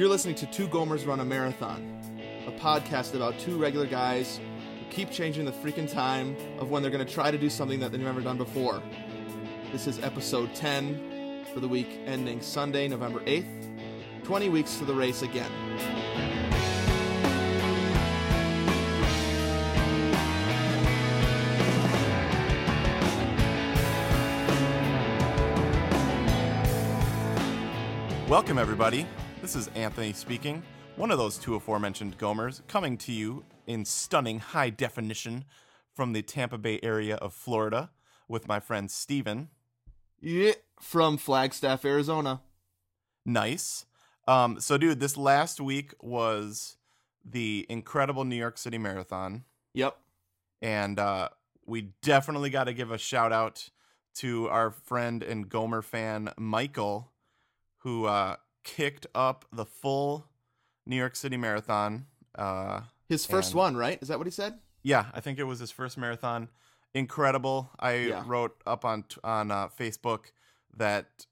You're listening to Two Gomers Run a Marathon, a podcast about two regular guys who keep changing the freaking time of when they're going to try to do something that they've never done before. This is episode 10 for the week ending Sunday, November 8th. 20 weeks to the race again. Welcome, everybody. This is Anthony speaking, one of those two aforementioned Gomers, coming to you in stunning high definition from the Tampa Bay area of Florida with my friend Steven. Yeah, from Flagstaff, Arizona. Nice. Um, so, dude, this last week was the incredible New York City Marathon, Yep. and uh, we definitely got to give a shout out to our friend and Gomer fan, Michael, who uh, kicked up the full New York City Marathon. Uh, His first And- one, right? Is that what he said? Yeah, I think it was his first marathon. Incredible. I Yeah. wrote up on on uh, Facebook that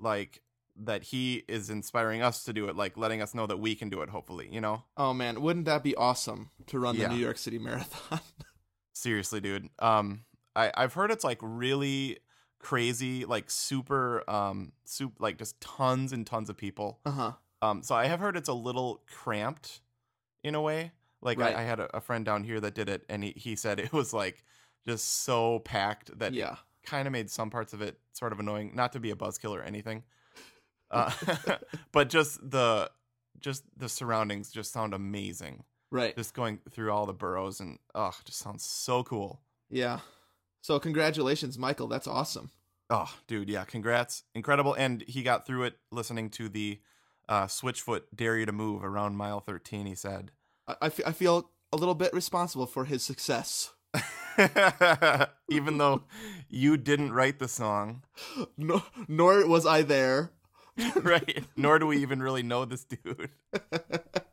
like that he is inspiring us to do it, like letting us know that we can do it. Hopefully, you know. Oh man, wouldn't that be awesome to run Yeah. the New York City Marathon? Seriously, dude. Um, I I've heard it's like really crazy, like super um soup, like just tons and tons of people. uh huh. Um, so I have heard it's a little cramped in a way. Like Right. I, I had a, a friend down here that did it, and he, he said it was like just so packed that Yeah. kind of made some parts of it sort of annoying. Not to be a buzzkill or anything, uh, but just the just the surroundings just sound amazing. Right. Just going through all the boroughs and oh, just sounds so cool. Yeah. So congratulations, Michael. That's awesome. Oh, dude, yeah, congrats, incredible. And he got through it listening to the uh, Switchfoot "Dare You to Move" around mile thirteen. He said. I, I, feel a little bit responsible for his success. Even though you didn't write the song, No, nor was I there. right? Nor do we even really know this dude.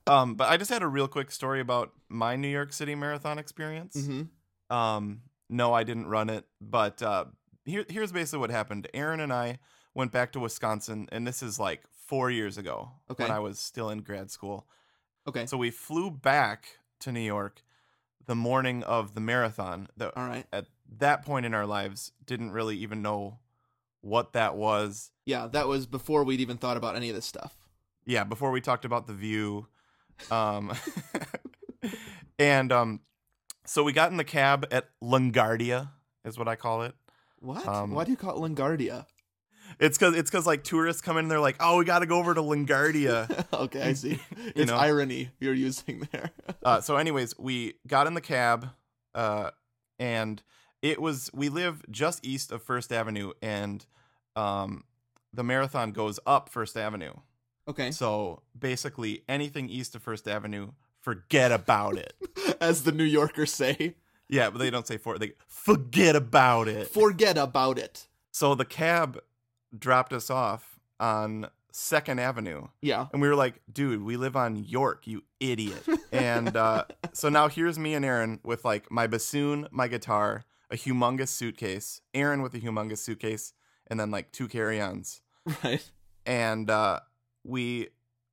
Um, but I just had a real quick story about my New York City Marathon experience. hmm Um, no, I didn't run it, but uh, here, here's basically what happened. Aaron and I went back to Wisconsin, and this is like four years ago Okay. when I was still in grad school. Okay. So we flew back to New York the morning of the marathon. That All right. at that point in our lives didn't really even know what that was. Yeah, that was before we'd even thought about any of this stuff. Yeah, before we talked about the view. Um and um so we got in the cab at Lungardia is what I call it. What? Um, Why do you call it Langardia? It's cuz it's cuz like tourists come in and they're like, "Oh, we got to go over to Lungardia." okay, I see. It's know? irony you're using there. uh, so anyways we got in the cab uh, and it was we live just east of first avenue and um, the marathon goes up first avenue okay. so basically anything east of first avenue forget about it As the New Yorkers say, yeah but they don't say for they forget about it forget about it. so the cab dropped us off on second avenue Yeah. And we were like, dude, we live on York, you idiot. and uh, so now here's me and Aaron with like my bassoon, my guitar, a humongous suitcase, Aaron with a humongous suitcase, and then like two carry ons. Right. And uh, we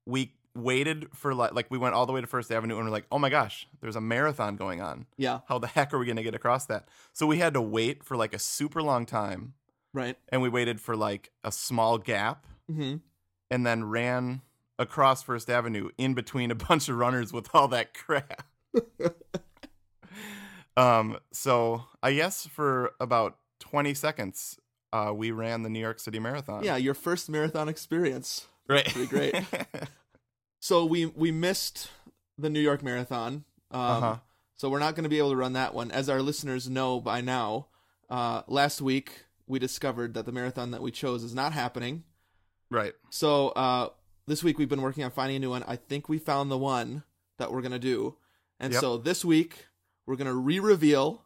we waited for like like we went all the way to First Avenue and we're like, oh my gosh, there's a marathon going on. Yeah. How the heck are we gonna get across that? So we had to wait for like a super long time, Right. and we waited for like a small gap hmm and then ran across First Avenue in between a bunch of runners with all that crap. um, so I guess for about 20 seconds, uh, we ran the New York City Marathon. Yeah, your first marathon experience. right. Pretty great. So we we missed the New York Marathon. Um, Uh-huh. So we're not going to be able to run that one. As our listeners know by now, uh, last week we discovered that the marathon that we chose is not happening. right. So uh, this week we've been working on finding a new one. I think we found the one that we're going to do. And Yep. so this week we're going to re-reveal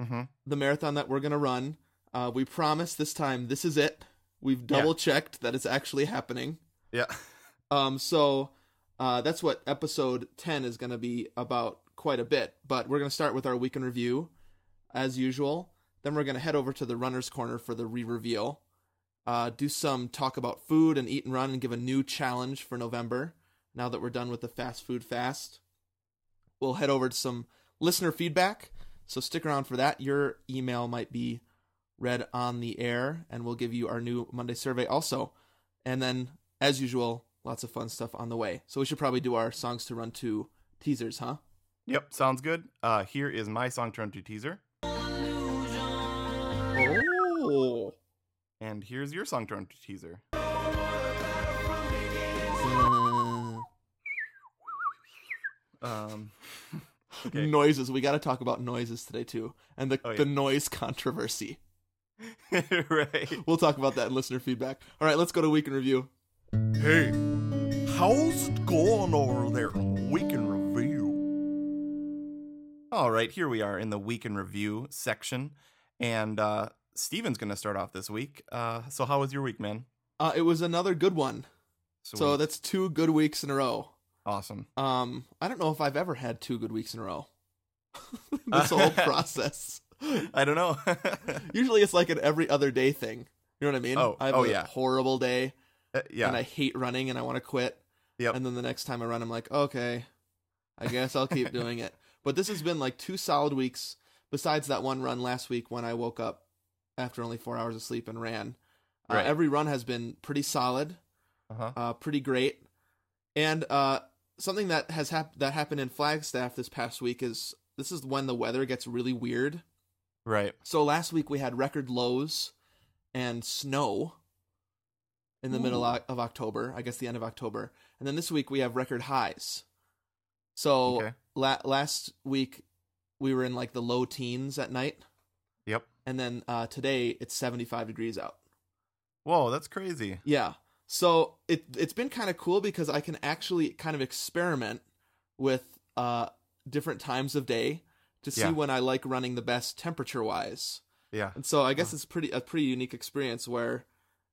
hmm the marathon that we're going to run. Uh, we promise this time this is it. We've double checked that it's actually happening. Yeah. Um, so uh, that's what episode 10 is going to be about quite a bit. But we're going to start with our week in review, as usual. Then we're going to head over to the runner's corner for the re reveal. Uh, do some talk about food and eat and run and give a new challenge for November. now that we're done with the fast food fast. We'll head over to some listener feedback. So stick around for that. Your email might be read on the air, and we'll give you our new Monday survey also. And then, as usual, lots of fun stuff on the way. So we should probably do our songs to run to teasers, huh? Yep, sounds good. Uh, here is my song to run to teaser, Oh. and here's your song to run to teaser. Um, okay. Noises. We got to talk about noises today too, and the Oh, yeah. the noise controversy. right. We'll talk about that in listener feedback. All right, let's go to week in review. Hey, how's it going over there? Week in review. All right, here we are in the week in review section, and uh, Steven's going to start off this week. Uh, so, how was your week, man? Uh, it was another good one. So that's two good weeks in a row. awesome. Um, I don't know if I've ever had two good weeks in a row. this whole process. I don't know. Usually it's like an every other day thing. You know what I mean? Oh, I have oh, a yeah. horrible day Uh, yeah. and I hate running and I want to quit. Yep. And then the next time I run, I'm like, okay, I guess I'll keep doing it. But this has been like two solid weeks. Besides that one run last week when I woke up after only four hours of sleep and ran. Uh, Right. every run has been pretty solid, uh-huh. uh, pretty great. And uh, something that has hap- that happened in Flagstaff this past week is this is when the weather gets really weird. Right. So last week we had record lows and snow in the middle Ooh. o- of October, I guess the end of October. And then this week we have record highs. So Okay. la- last week we were in like the low teens at night, Yep. and then uh, today it's 75 degrees out. Whoa, that's crazy. Yeah. So it it's been kind of cool because I can actually kind of experiment with uh different times of day to see Yeah. when I like running the best temperature wise. Yeah. And so I guess it's pretty a pretty unique experience where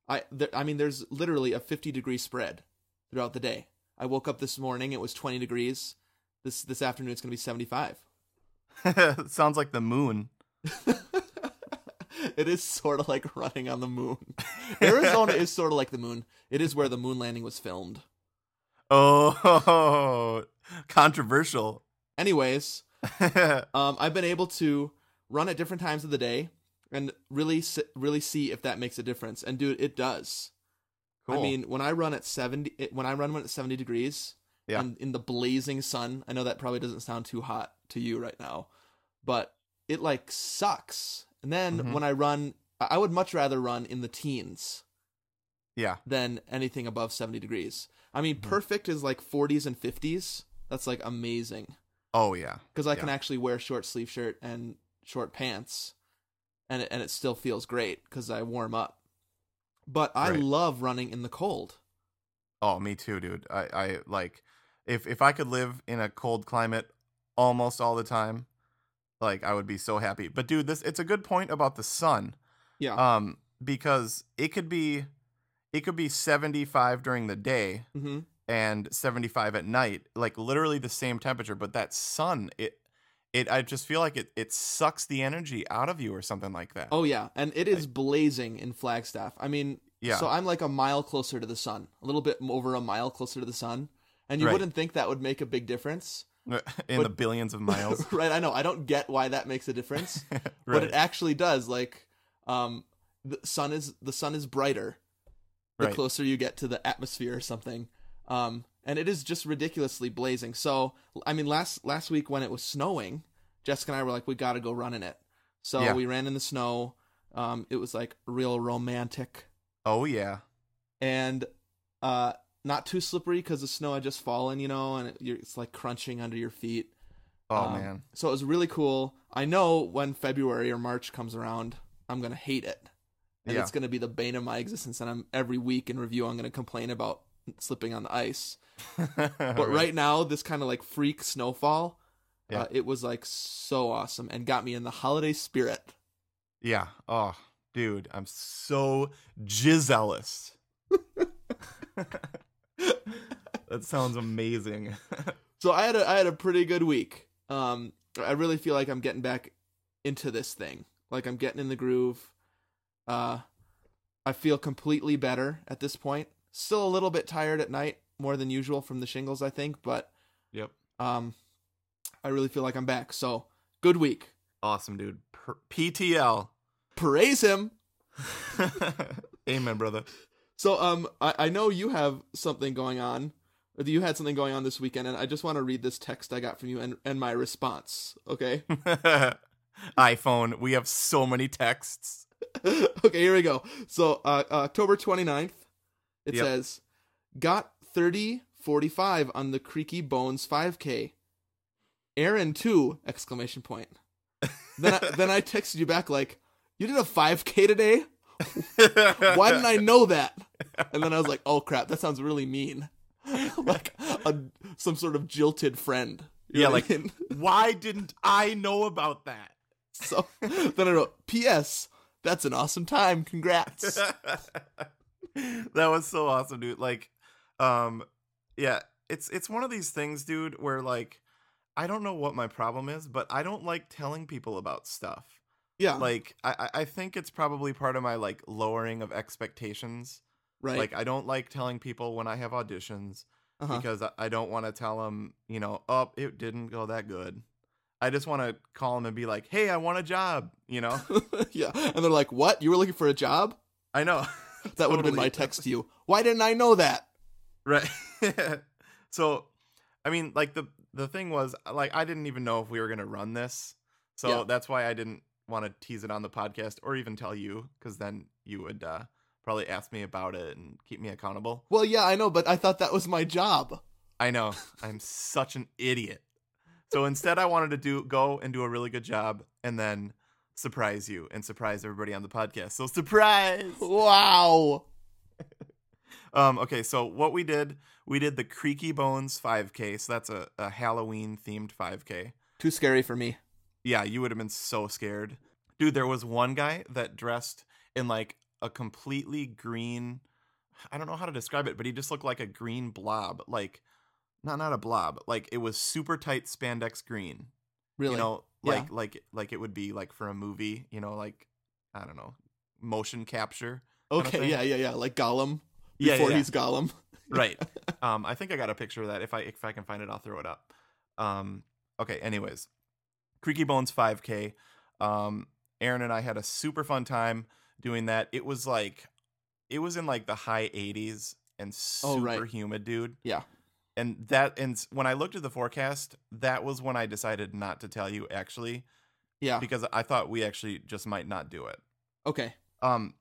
I there, I mean there's literally a 50 degree spread throughout the day. I woke up this morning it was 20 degrees. This this afternoon it's going to be 75. Sounds like the moon. it is sort of like running on the moon. Arizona is sort of like the moon. It is where the moon landing was filmed. Oh, controversial. Anyways, um, I've been able to run at different times of the day and really really see if that makes a difference. And dude, it does. Cool. I mean, when I run at 70 it- when I run when at 70 degrees Yeah. and in the blazing sun, I know that probably doesn't sound too hot to you right now, but it like sucks. And then Mhm. when I run I would much rather run in the teens yeah. than anything above 70 degrees. I mean, Mhm. perfect is like 40s and 50s. That's like amazing Oh yeah. because I can actually wear short sleeve shirt and short pants, and it, and it still feels great because I warm up. But I Right. love running in the cold. Oh, me too, dude. I, I like if if I could live in a cold climate almost all the time, like I would be so happy. But dude, this it's a good point about the sun. Yeah. Um, because it could be it could be 75 during the day hmm and 75 at night, like literally the same temperature, but that sun, it it I just feel like it it sucks the energy out of you or something like that. Oh yeah, and it is blazing in Flagstaff. I mean, yeah. so I'm like a mile closer to the sun, a little bit over a mile closer to the sun, and you Right. wouldn't think that would make a big difference, in but- the billions of miles. right? I know. I don't get why that makes a difference. right. but it actually does like um the sun is the sun is brighter the Right. closer you get to the atmosphere or something um and it is just ridiculously blazing so i mean last last week when it was snowing jessica and i were like we gotta go run in it so Yeah. we ran in the snow um it was like real romantic oh yeah. and uh not too slippery because the snow had just fallen you know and it, you're, it's like crunching under your feet Oh um, man. so it was really cool. I know when February or March comes around, I'm gonna hate it, and Yeah. it's gonna be the bane of my existence. And I'm every week in review, I'm gonna complain about slipping on the ice. But right, now, this kind of like freak snowfall, Yeah. uh, it was like so awesome and got me in the holiday spirit. Yeah. Oh, dude, I'm so jizzellous. that sounds amazing. So I had a I had a pretty good week. Um, I really feel like I'm getting back into this thing. Like I'm getting in the groove. Uh, I feel completely better at this point. Still a little bit tired at night, more than usual from the shingles, I think, but Yep. um, I really feel like I'm back. So good week. Awesome, dude. PTL. Praise him. Amen, brother. So um, I, I know you have something going on. Or that you had something going on this weekend, and I just want to read this text I got from you and, and my response. Okay. iPhone. We have so many texts. okay, here we go. So uh, October 29th, it Yep. says, got 30 45 on the Creaky Bones 5K. Aaron too! Exclamation point. Then I, then I texted you back like, you did a 5K today? Why didn't I know that? And then I was like, oh crap, that sounds really mean. like a, some sort of jilted friend. You Yeah, what I like- mean? Why didn't I know about that? so then I wrote, P.S. That's an awesome time. Congrats. that was so awesome, dude. Like, um, yeah, it's it's one of these things, dude, where like I don't know what my problem is, but I don't like telling people about stuff. Yeah, Like, I I- think it's probably part of my like lowering of expectations. right. Like, I don't like telling people when I have auditions uh-huh. because I- I don't want to tell them, you know, oh, it didn't go that good. I just want to call them and be like, hey, I want a job, you know? yeah, and they're like, "What? You were looking for a job?" I know. That would have been my text to you. Why didn't I know that? Right. so, I mean, like the the thing was, like, I didn't even know if we were gonna run this, so Yeah. that's why I didn't want to tease it on the podcast or even tell you, because then you would uh, probably ask me about it and keep me accountable. Well, yeah, I know, but I thought that was my job. I know I'm such an idiot. So instead, I wanted to do go and do a really good job, and then surprise you and surprise everybody on the podcast. So surprise. Wow. Um, okay, so what we did, we did the Creaky Bones 5K. So that's a, a Halloween themed 5K. Too scary for me. Yeah, you would have been so scared. Dude, there was one guy that dressed in like a completely green I don't know how to describe it, but he just looked like a green blob. Like not not a blob. Like it was super tight spandex green. Really? You know, Yeah. like like like it would be like for a movie, you know, like I don't know, motion capture. okay, yeah, yeah, yeah. Like Gollum Yeah, before yeah, he's Gollum. right um i think i got a picture of that if i if i can find it i'll throw it up um okay anyways creaky bones 5k um aaron and i had a super fun time doing that it was like it was in like the high 80s and super Oh, right. humid dude Yeah. and that and when i looked at the forecast that was when i decided not to tell you actually Yeah. because i thought we actually just might not do it Okay. um,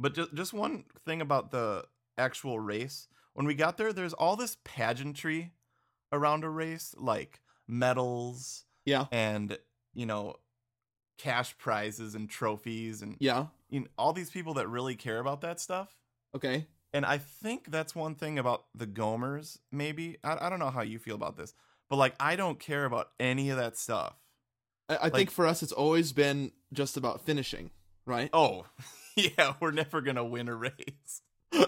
but just just one thing about the actual race. When we got there, there's all this pageantry around a race, like medals Yeah. and you know, cash prizes and trophies and Yeah. you know, all these people that really care about that stuff. Okay. And I think that's one thing about the Gomers. Maybe I, I don't know how you feel about this, but like I don't care about any of that stuff. I, I think for us, it's always been just about finishing, right? Oh, yeah, we're never gonna win a race.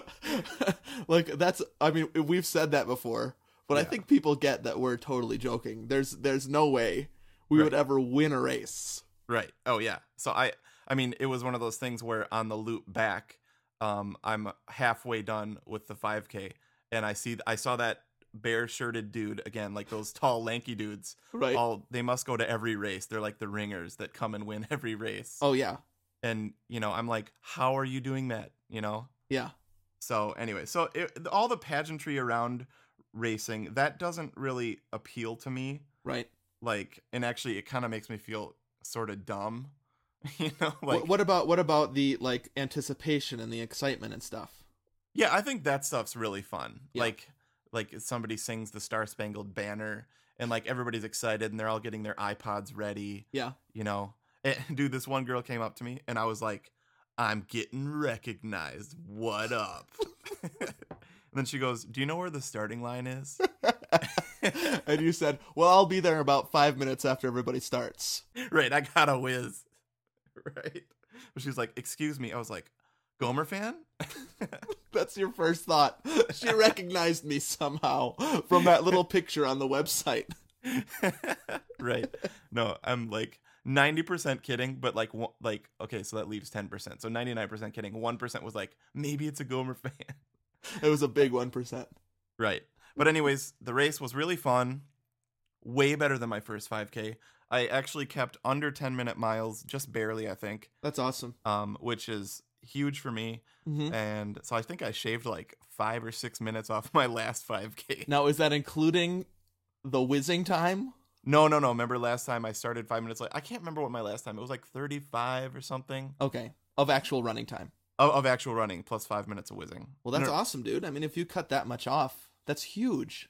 like that's. I mean, we've said that before, but I think people get that we're totally joking. There's, there's no way we Right. would ever win a race. Right. Oh yeah. So I I mean it was one of those things where on the loop back, um, I'm halfway done with the 5K and I see I saw that bare shirted dude again, like those tall lanky dudes. Right. All they must go to every race. They're like the ringers that come and win every race. oh yeah. And you know, I'm like, how are you doing that? You know? Yeah. So anyway, so it, all the pageantry around racing that doesn't really appeal to me. Right. Like, and actually, it kind of makes me feel sort of dumb. you know, Like, what about what about the like anticipation and the excitement and stuff? yeah, I think that stuff's really fun. Yeah. Like, like somebody sings the Star Spangled Banner, and like everybody's excited, and they're all getting their iPods ready. Yeah. You know, and, dude, this one girl came up to me, and I was like, "I'm getting recognized. What up?" and then she goes, "Do you know where the starting line is?" and you said, "Well, I'll be there about five minutes after everybody starts." right, I got a whiz. Right. She was like, "Excuse me." I was like, "Gomer fan?" That's your first thought. She recognized me somehow from that little picture on the website. right. No, I'm like 90% kidding, but like like okay, so that leaves 10%. So 99% kidding. 1% was like maybe it's a Gomer fan. It was a big one percent. Right. But anyways, the race was really fun. Way better than my first 5K. I actually kept under 10 minute miles, just barely, I think, That's awesome. um, which is huge for me. hmm And so I think I shaved like five or six minutes off my last 5K. Now, is that including the whizzing time? No, no, no. Remember last time I started five minutes late? I can't remember what my last time. It was like 35 or something Okay, of actual running time. of, of actual running plus five minutes of whizzing. Well, that's No- awesome, dude. I mean, if you cut that much off, that's huge.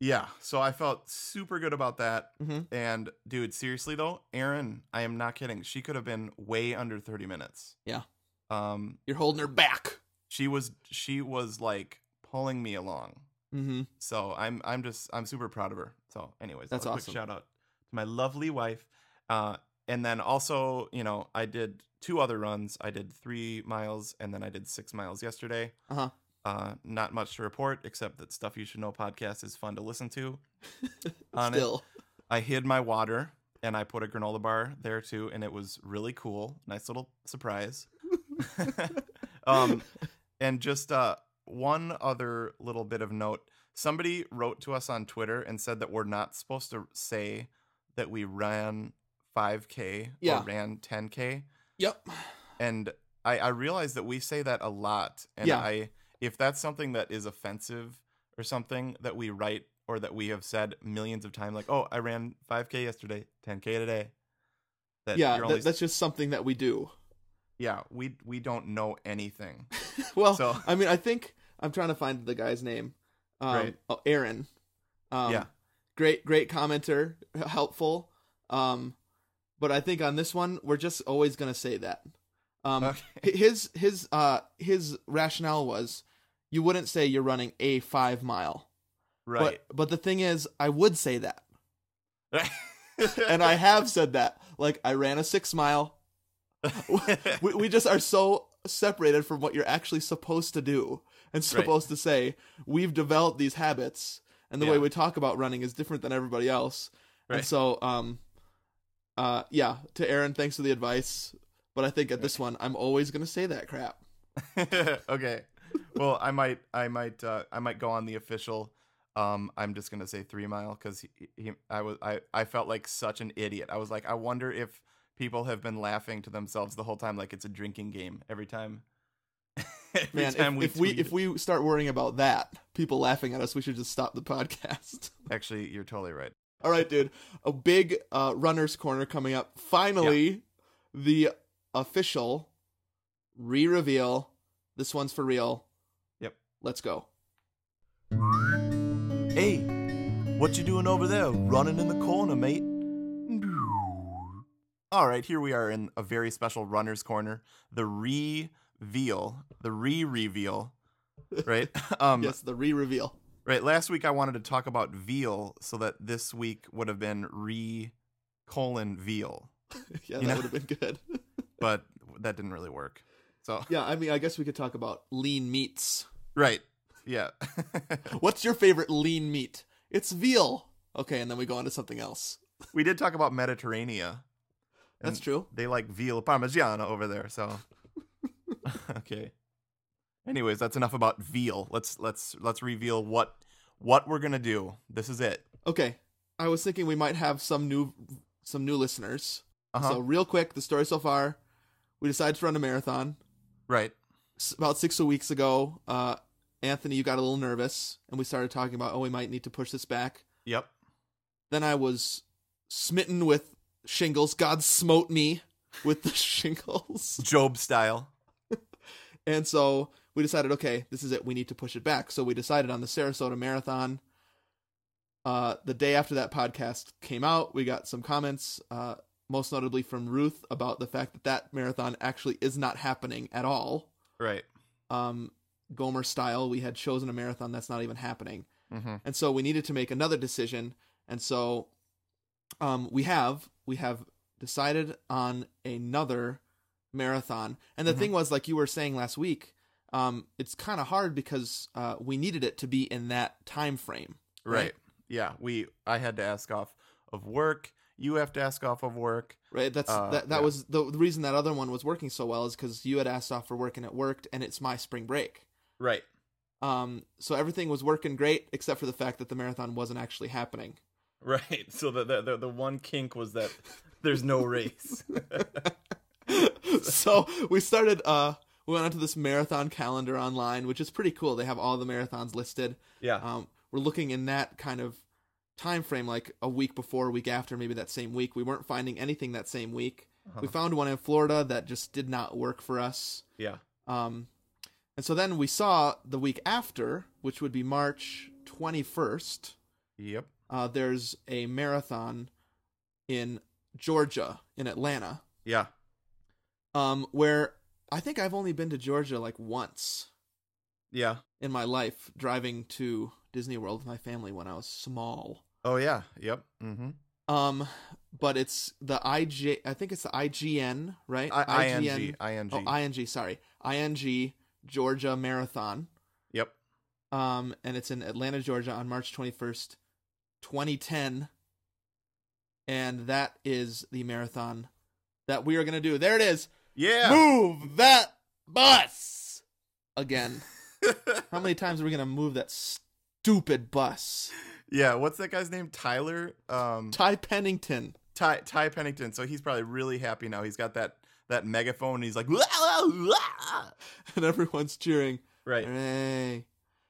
Yeah. So I felt super good about that. Mhm. And dude, seriously though, Erin, I am not kidding. She could have been way under 30 minutes. Yeah. Um, You're holding her back. she was she was like pulling me along. Mm-hmm. So I'm I'm just I'm super proud of her. So, anyways, That's a quick awesome. shout out to my lovely wife. Uh, and then also, you know, I did two other runs. I did three miles and then I did six miles yesterday. Uh-huh. Uh, not much to report except that stuff you should know podcast is fun to listen to. On it. Still. I hid my water and I put a granola bar there too, and it was really cool. Nice little surprise. um, and just uh, one other little bit of note: somebody wrote to us on Twitter and said that we're not supposed to say that we ran 5K Yeah. or ran 10K, Yep. and I, I realize that we say that a lot, and Yeah. I if that's something that is offensive or something that we write or that we have said millions of times, like, "Oh, I ran 5K yesterday, 10K today." That Yeah, only- that's just something that we do. yeah, we we don't know anything. well, So- I mean, I think I'm trying to find the guy's name. Um, Right. Oh, Aaron. Um, Yeah. Great, great commenter, helpful. Um, but I think on this one, we're just always gonna say that. Um, Okay. his his uh his rationale was, you wouldn't say you're running a five mile. Right. But but the thing is, I would say that, and I have said that. Like I ran a six mile. we, we just are so separated from what you're actually supposed to do and supposed to say we've developed these habits and the way we talk about running is different than everybody else and so um uh yeah to aaron thanks for the advice but i think at this one i'm always gonna say that crap okay. Well, I might, I might, uh, I might go on the official. Um, I'm just gonna say three mile because he, he, I was, I, I felt like such an idiot. I was like, I wonder if people have been laughing to themselves the whole time, like it's a drinking game every time. Every man time if, if we if we start worrying about that people laughing at us we should just stop the podcast actually, you're totally right. All right, dude. A big uh, runner's corner coming up. Finally, the official re-reveal. This one's for real. Yep. Let's go. Hey, what you doing over there, running in the corner, mate? All right, here we are in a very special runner's corner, the reveal, the re-reveal, right? um, yes, the re-reveal. right. Last week I wanted to talk about veal, so that this week would have been re colon veal, yeah, You that know- would have been good. but that didn't really work. So yeah, I mean, I guess we could talk about lean meats. right, yeah, What's your favorite lean meat? It's veal. Okay, and then we go on to something else. we did talk about Mediterranean. That's true. They like veal parmigiana over there, so okay. Anyways, that's enough about veal. Let's let's let's reveal what what we're gonna do. This is it. Okay, I was thinking we might have some new some new listeners. Uh-huh. So real quick, the story so far, we decided to run a marathon. right. s- about six weeks ago, uh, Anthony, you got a little nervous, and we started talking about, oh, we might need to push this back. Yep. Then I was smitten with shingles. God smote me with the shingles. Job style. And so we decided, okay, this is it. We need to push it back. So we decided on the Sarasota Marathon. Uh, the day after that podcast came out, we got some comments, uh, most notably from Ruth, about the fact that that marathon actually is not happening at all. Right. Um, Gomer style, we had chosen a marathon that's not even happening. Mm-hmm. and so we needed to make another decision and so um we have we have decided on another marathon and the Mhm. thing was like you were saying last week um it's kind of hard because uh we needed it to be in that time frame Right. Right. Yeah. We. I had to ask off of work. You have to ask off of work. right that's Uh, that that yeah. was the, the reason that other one was working so well is because you had asked off for work and it worked and it's my spring break Right. Um, so everything was working great except for the fact that the marathon wasn't actually happening. Right. So the the the, the one kink was that there's no race. so we started uh we went onto this marathon calendar online, which is pretty cool. They have all the marathons listed. yeah. Um, we're looking in that kind of time frame, like a week before, a week after, maybe that same week. We weren't finding anything that same week. We found one in Florida that just did not work for us. yeah. Um, and so then we saw the week after, which would be March 21st, Yep. uh, there's a marathon in Georgia, in Atlanta, Yeah. Um, where I think I've only been to Georgia like once Yeah. in my life, driving to Disney World with my family when I was small. Oh yeah. Yep. Mm-hmm. Um, but it's the IJ. I think it's the IGN, right? I- ING. ING. Oh, ING. Sorry, ING Georgia Marathon. yep. Um, and it's in Atlanta, Georgia, on March twenty first, twenty ten. And that is the marathon that we are gonna do. There it is. Yeah. Move that bus again. How many times are we gonna move that stupid bus? yeah. What's that guy's name? Tyler. Um. Ty Pennington. Ty Ty Pennington. So he's probably really happy now. He's got that that megaphone. And he's like, "Wah, wah, wah." and everyone's cheering. right. Hooray.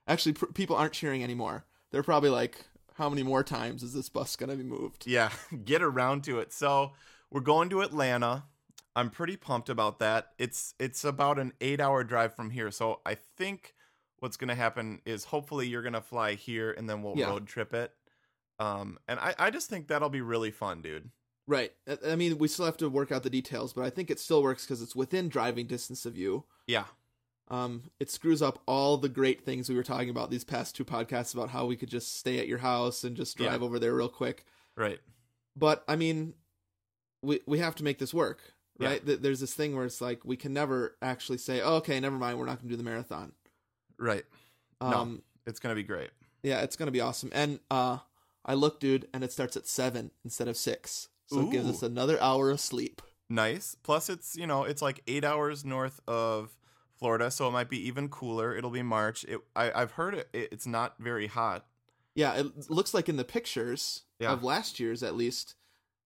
Actually, pr- people aren't cheering anymore. They're probably like, how many more times is this bus going to be moved? Yeah. Get around to it. So we're going to Atlanta. I'm pretty pumped about that. It's it's about an eight hour drive from here. So I think what's gonna happen is hopefully you're gonna fly here and then we'll Yeah. road trip it. Um, and I, I just think that'll be really fun, dude. Right. I- mean, we still have to work out the details, but I think it still works because it's within driving distance of you. Yeah. Um, it screws up all the great things we were talking about these past two podcasts about how we could just stay at your house and just drive Yeah. over there real quick. Right. But I mean, we we have to make this work. Right? Th There's this thing where it's like we can never actually say, oh, "Okay, never mind, we're not going to do the marathon." Right. No. Um, It's gonna be great. Yeah, it's gonna be awesome. And uh I look, dude, and it starts at seven instead of six. So it gives us another hour of sleep. Nice. Plus it's, you know, it's like eight hours north of Florida, so it might be even cooler. It'll be March. It I, I've heard it, it it's not very hot. Yeah, it looks like in the pictures Yeah. of last year's at least,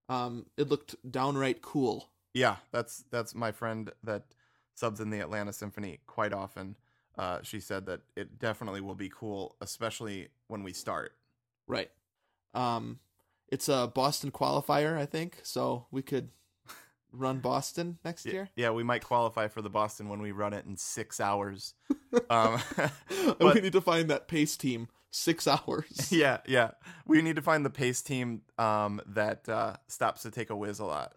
um, it looked downright cool. Yeah, that's that's my friend that subs in the Atlanta Symphony quite often. Uh, she said that it definitely will be cool, especially when we start. Right. Um it's a Boston qualifier, I think, so we could run Boston next year. Yeah, we might qualify for the Boston when we run it in six hours. um, but- we need to find that pace team. Six hours. yeah, yeah, we need to find the pace team um, that uh, stops to take a whiz a lot.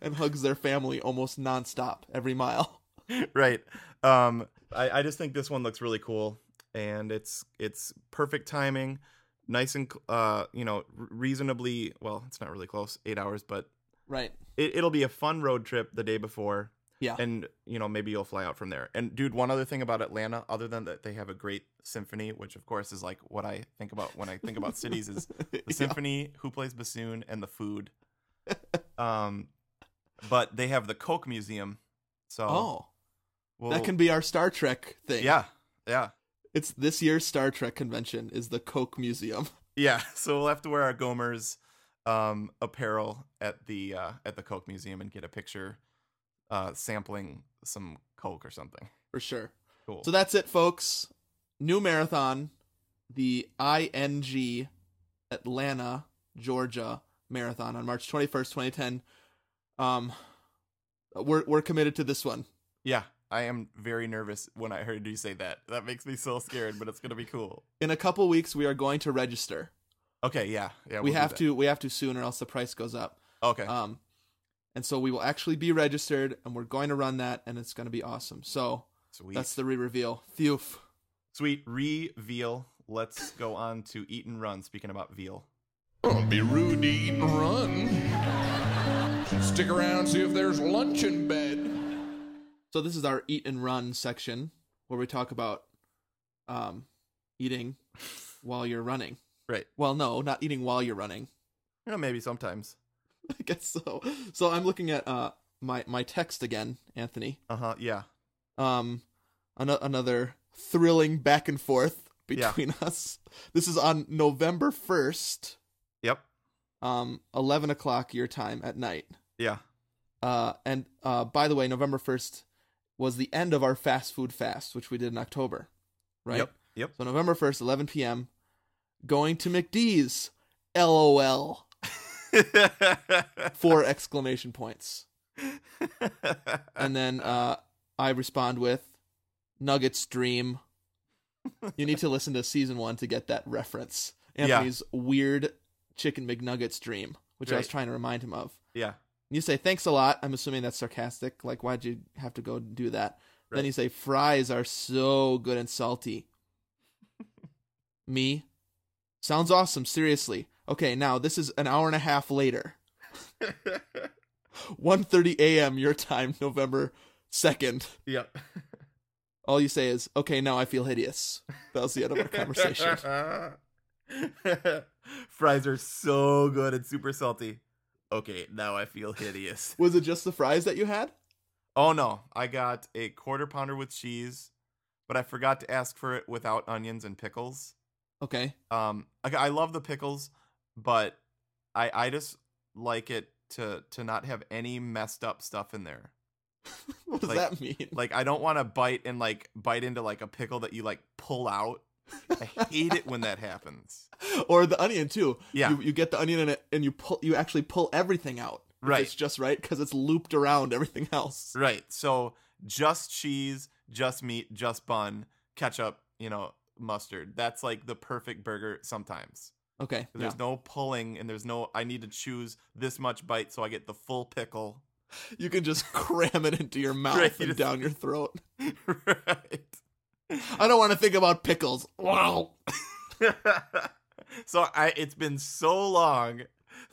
And hugs their family almost nonstop every mile. right. Um, I, I just think this one looks really cool, and it's it's perfect timing, nice and uh, you know, reasonably well. It's not really close, eight hours, but Right. it, it'll be a fun road trip the day before. Yeah. And you know maybe you'll fly out from there. And dude, one other thing about Atlanta, other than that they have a great symphony, which of course is like what I think about when I think about cities, is the Yeah. symphony, who plays bassoon, and the food. um, but they have the Coke Museum, so Oh, we'll, that can be our Star Trek thing. yeah, yeah, It's this year's Star Trek convention is the Coke Museum. yeah. So we'll have to wear our Gomers um, apparel at the uh, at the Coke Museum and get a picture uh, sampling some Coke or something. For sure. Cool. So that's it, folks. New marathon, the ING Atlanta, Georgia marathon on March 21st, 2010. Um we're we're committed to this one. Yeah, I am very nervous when I heard you say that. That makes me so scared, but it's gonna be cool. In a couple weeks we are going to register. Okay, yeah, yeah. we we'll do have to we have to soon or else the price goes up. Okay, Um and so we will actually be registered and we're going to run that and it's going to be awesome. So sweet, that's the re-reveal. Phew. sweet reveal. Let's go on to eat and run. Speaking about veal, Don't be rude eat and run. Should stick around see if there's lunch in bed. So this is our eat and run section where we talk about um eating while you're running. right? Well, no, not eating while you're running. You know, maybe sometimes. I guess so. So I'm looking at uh my my text again, Anthony. Uh huh. Yeah. Um an- another thrilling back and forth Yeah. between us. This is on November first, Yep. Um, eleven o'clock your time at night. Yeah. Uh, and uh, by the way, November first was the end of our fast food fast, which we did in October, right? Yep. Yep. So November first, eleven p.m. Going to McD's. LOL. Four exclamation points. And then uh, I respond with Nuggets Dream. You need to listen to season one to get that reference. Yeah. Anthony's weird chicken McNuggets dream, which I was trying to remind him of. yeah. You say thanks a lot. I'm assuming that's sarcastic. Like, why'd you have to go do that? Then you say fries are so good and salty. Me, sounds awesome. Seriously. Okay, now this is an hour and a half later. 1.30 a.m. your time, November second. Yep. All you say is, "Okay, now I feel hideous." That was the end of our conversation. Fries are so good and super salty. Okay, now I feel hideous. Was it just the fries that you had? Oh no, I got a quarter pounder with cheese, but I forgot to ask for it without onions and pickles. Okay. Um, I, I love the pickles, but I I just like it to to not have any messed up stuff in there. What does Like- that mean? Like I don't want to bite and like bite into like a pickle that you like pull out. I hate it when that happens. or the onion too. Yeah. You, you get the onion in it, and you pull. You actually pull everything out. Right. It's just right because it's looped around everything else. Right. So just cheese, just meat, just bun, ketchup, you know, mustard. That's like the perfect burger sometimes. Okay. yeah. There's no pulling and there's no I need to choose this much bite so I get the full pickle. You can just cram it into your mouth Right, and just- down your throat. right. I don't want to think about pickles. Wow. so I it's been so long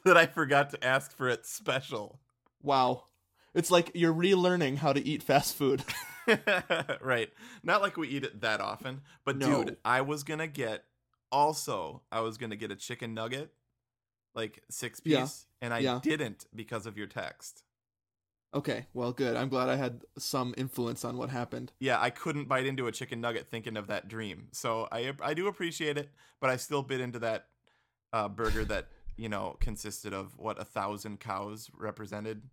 that I forgot to ask for it special. Wow. It's like you're relearning how to eat fast food. right. Not like we eat it that often, but No. dude, I was going to get also I was going to get a chicken nugget like 6 piece Yeah. and I Yeah. didn't because of your text. Okay, well, good. I'm glad I had some influence on what happened. Yeah, I couldn't bite into a chicken nugget thinking of that dream. So I I do appreciate it, but I still bit into that uh, burger that you know consisted of what a thousand cows represented,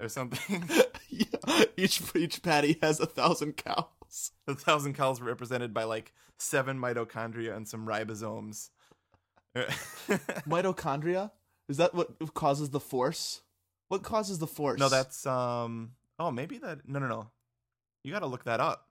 or something. yeah, each each patty has a thousand cows. a thousand cows represented by like seven mitochondria and some ribosomes. Mitochondria is that what causes the force? What causes the force? no, that's um. Oh, maybe that. No, no, no. You got to look that up.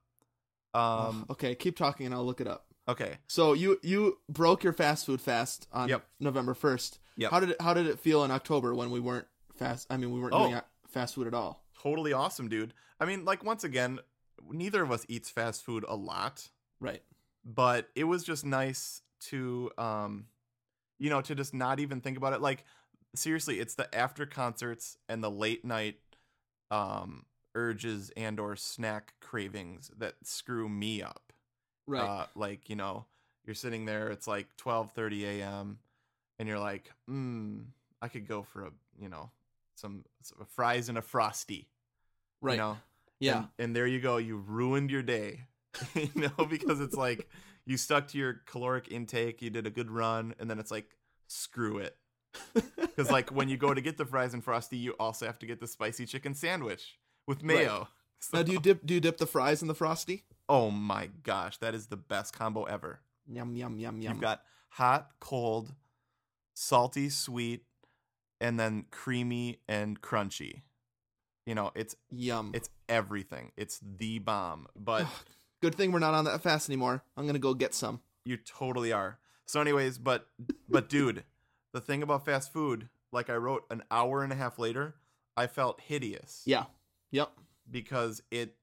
Ugh, Um. okay. Keep talking, and I'll look it up. Okay. So you you broke your fast food fast on Yep. November first. Yep. How did it how did it feel in October when we weren't fast? I mean, we weren't Oh. doing fast food at all. Totally awesome, dude. I mean, like once again, neither of us eats fast food a lot. Right. but it was just nice to um you know to just not even think about it like seriously it's the after concerts and the late night um urges and or snack cravings that screw me up Right. uh like you know you're sitting there it's like 12:30 a.m. and you're like mm i could go for a you know some, some fries and a frosty right. you know yeah. and, and there you go you ruined your day you know because it's like you stuck to your caloric intake you did a good run and then it's like screw it because like when you go to get the fries and frosty you also have to get the spicy chicken sandwich with mayo So- now, do you dip do you dip the fries in the frosty? oh my gosh that is the best combo ever Yum yum yum yum. you've got hot cold salty sweet and then creamy and crunchy you know it's yum. it's everything it's the bomb but Good thing we're not on that fast anymore. I'm gonna go get some. You totally are. So, anyways, but but dude, the thing about fast food, like I wrote, an hour and a half later, I felt hideous. Yeah. Yep. Because it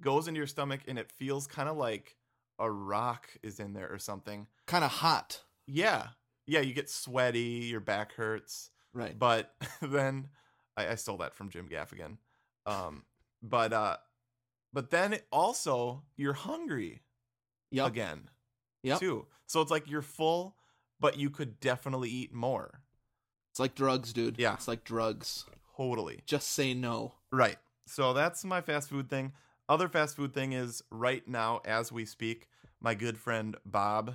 goes into your stomach and it feels kind of like a rock is in there or something. Kind of hot. Yeah, yeah. You get sweaty, your back hurts. Right. But then I, I stole that from Jim Gaffigan. Um, but uh, but then also you're hungry Yep. again. Yeah. too. So it's like you're full, but you could definitely eat more. It's like drugs, dude. Yeah. It's like drugs. Totally. Just say no. Right. So that's my fast food thing. other fast food thing is right now as we speak, my good friend Bob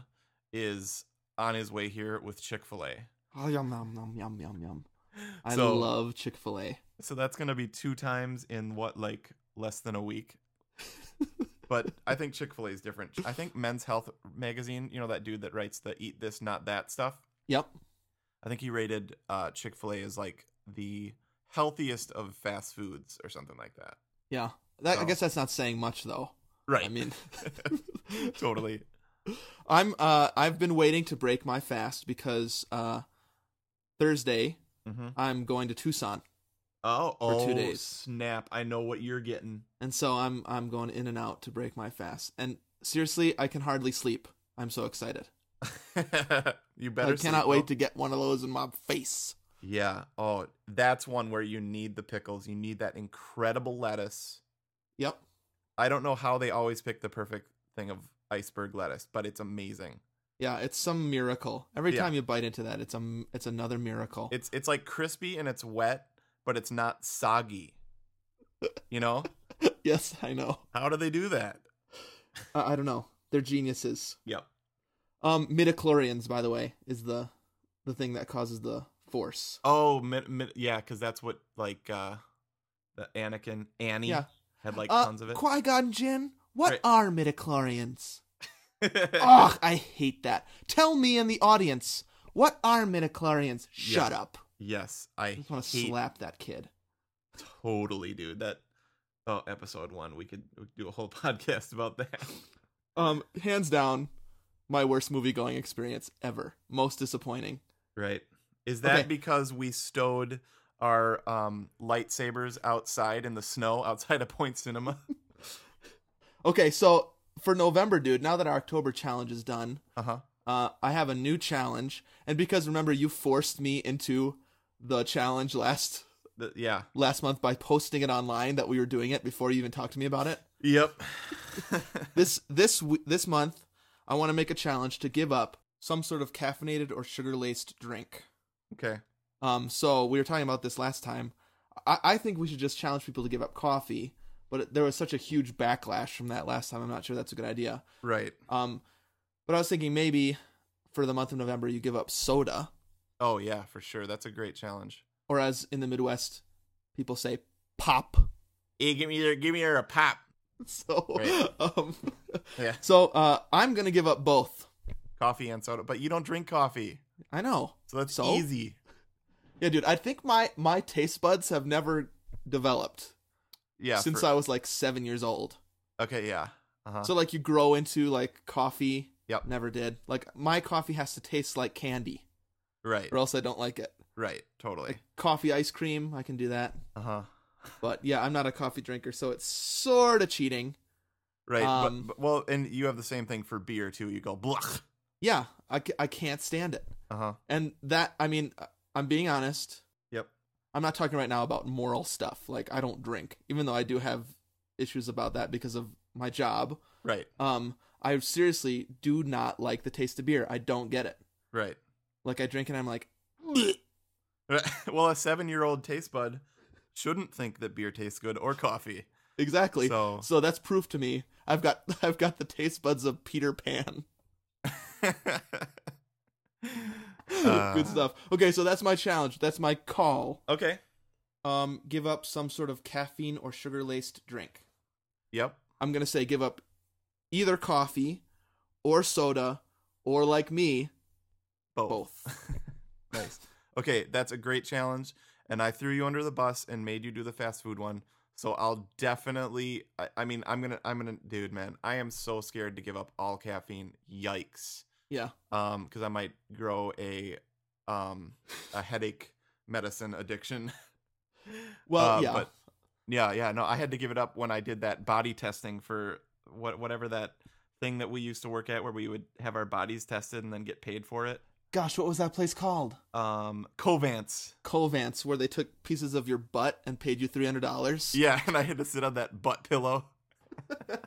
is on his way here with Chick Fil A. Oh yum yum yum yum yum yum. I So- love Chick Fil A. So that's gonna be two times in what like less than a week. but I think Chick Fil A is different. I think Men's Health magazine, you know that dude that writes the "Eat This, Not That" stuff. Yep. I think he rated uh, Chick Fil A as like the healthiest of fast foods or something like that. Yeah. That, I guess that's not saying much though. Right. I mean, totally. I'm uh I've been waiting to break my fast because uh Thursday Mm-hmm. I'm going to Tucson Oh, For two oh, days. Snap! I know what you're getting. and so I'm I'm going In-N-Out to break my fast. And seriously, I can hardly sleep. I'm so excited. you better. I cannot sleep, wait though. to get one of those in my face. Yeah. Oh, that's one where you need the pickles. You need that incredible lettuce. Yep. I don't know how they always pick the perfect thing of iceberg lettuce, but it's amazing. Yeah, it's some miracle. Every Yeah. time you bite into that, it's a it's another miracle. It's it's like crispy and it's wet, but it's not soggy. You know? yes, I know. How do they do that? I, I don't know. They're geniuses. Yep. Um, midichlorians, by the way, is the the thing that causes the force. Oh, mid, mid, yeah, because that's what like uh the Anakin Annie Yeah. had like uh, tons of it. Qui Gon Jinn, what Right. are midichlorians? Ugh, I hate that. Tell me in the audience, what are midichlorians? Shut up. Yes, I I just want to slap that kid. totally, dude. That oh, episode one, we could we could do a whole podcast about that. Um, hands down, my worst movie going experience ever. Most disappointing. Right? Is that Okay. because we stowed our um lightsabers outside in the snow outside of Point Cinema? Okay, so for November, dude, now that our October challenge is done, Uh huh. uh, I have a new challenge. And because remember, you forced me into the challenge last Yeah. last month by posting it online that we were doing it before you even talked to me about it. Yep. This this this month, I want to make a challenge to give up some sort of caffeinated or sugar laced drink. okay. Um, so we were talking about this last time. I, I think we should just challenge people to give up coffee, but there was such a huge backlash from that last time. I'm not sure that's a good idea. Right. Um, but I was thinking maybe for the month of November you give up soda, Oh yeah, for sure. That's a great challenge. or as in the Midwest, people say pop. Hey, give me your give me your a pop. So, Right. um, Yeah. so uh, I'm gonna give up both. Coffee and soda, but you don't drink coffee, I know. so that's So? easy. Yeah, dude. I think my my taste buds have never developed Yeah. since for- I was like seven years old. okay. Yeah. Uh huh. So like you grow into like coffee. Yep. Never did. Like my coffee has to taste like candy, right. or else I don't like it. Right. Totally. Coffee ice cream, I can do that. Uh huh. But yeah, I'm not a coffee drinker, so it's sort of cheating. Right. Um, but, but well, and you have the same thing for beer too. You go blech. Yeah, I, I can't stand it. Uh huh. And that, I mean, uh, I'm being honest. Yep. I'm not talking right now about moral stuff. Like I don't drink, even though I do have issues about that because of my job. Right. Um, I seriously do not like the taste of beer. I don't get it. Right. Like I drink and I'm like, well, a seven-year-old taste bud shouldn't think that beer tastes good or coffee. exactly. So- so that's proof to me. I've got I've got the taste buds of Peter Pan. Uh, Good stuff. Okay, so that's my challenge. That's my call. Okay. Um, give up some sort of caffeine or sugar laced drink. Yep. I'm gonna say give up either coffee or soda or like me, Both. both. nice. Okay, that's a great challenge, and I threw you under the bus and made you do the fast food one. So I'll definitely. I, I mean, I'm gonna. I'm gonna. Dude, man, I am so scared to give up all caffeine. Yikes. Yeah. Um, because I might grow a, um, a headache medicine addiction. Well, Uh, yeah. but- Yeah, yeah. No, I had to give it up when I did that body testing for what whatever that thing that we used to work at where we would have our bodies tested and then get paid for it. Gosh, what was that place called? Um, Covance. Covance, where they took pieces of your butt and paid you three hundred dollars. Yeah, and I had to sit on that butt pillow. but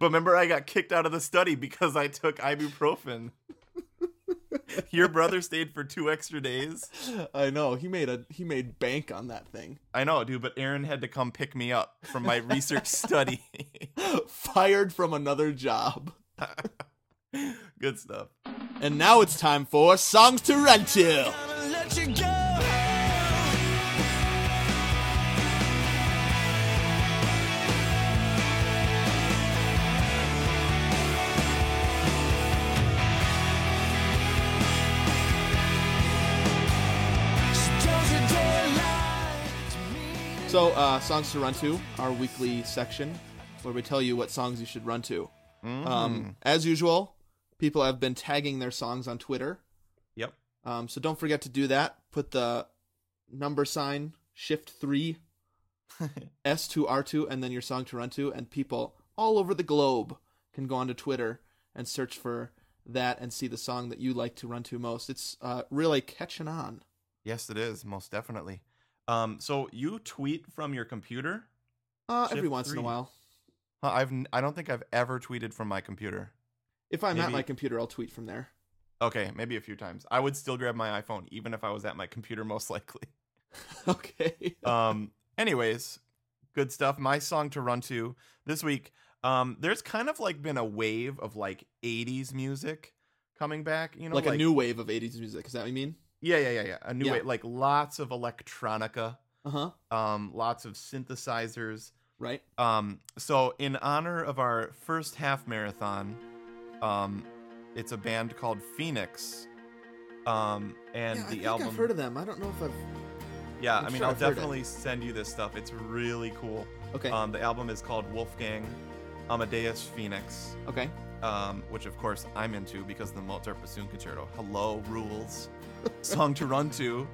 remember, I got kicked out of the study because I took ibuprofen. Your brother stayed for two extra days. I know he made a he made bank on that thing. I know, dude, but Aaron had to come pick me up from my research study. Fired from another job. Good stuff. And now it's time for songs to run to. let you go. So, uh, songs to run to, our weekly section where we tell you what songs you should run to. Mm. Um, as usual, people have been tagging their songs on Twitter. Yep. Um, so don't forget to do that. Put the number sign shift three S to R two and then your song to run to, and people all over the globe can go onto Twitter and search for that and see the song that you like to run to most. It's uh, really catching on. Yes, it is most definitely. Um, so you tweet from your computer? Uh, every once in a while. Huh, I've I don't think I've ever tweeted from my computer. If I'm at my computer, I'll tweet from there. Okay, maybe a few times. I would still grab my iPhone even if I was at my computer, most likely. okay. um anyways good stuff my song to run to this week um there's kind of like been a wave of like 80s music coming back you know like, a new wave of 80s music. Is that what you mean? yeah yeah yeah yeah a new Yeah. wave like lots of electronica Uh huh. um lots of synthesizers Right. um so in honor of our first half marathon um it's a band called phoenix um and yeah, I the think album I've heard of them. I don't know if I've. yeah I'm i mean sure i'll I've definitely send you this stuff it's really cool Okay. Um, the album is called Wolfgang Amadeus Phoenix, okay. um, which of course I'm into because of the Mozart Bassoon Concerto. Hello, rules. Song to run to.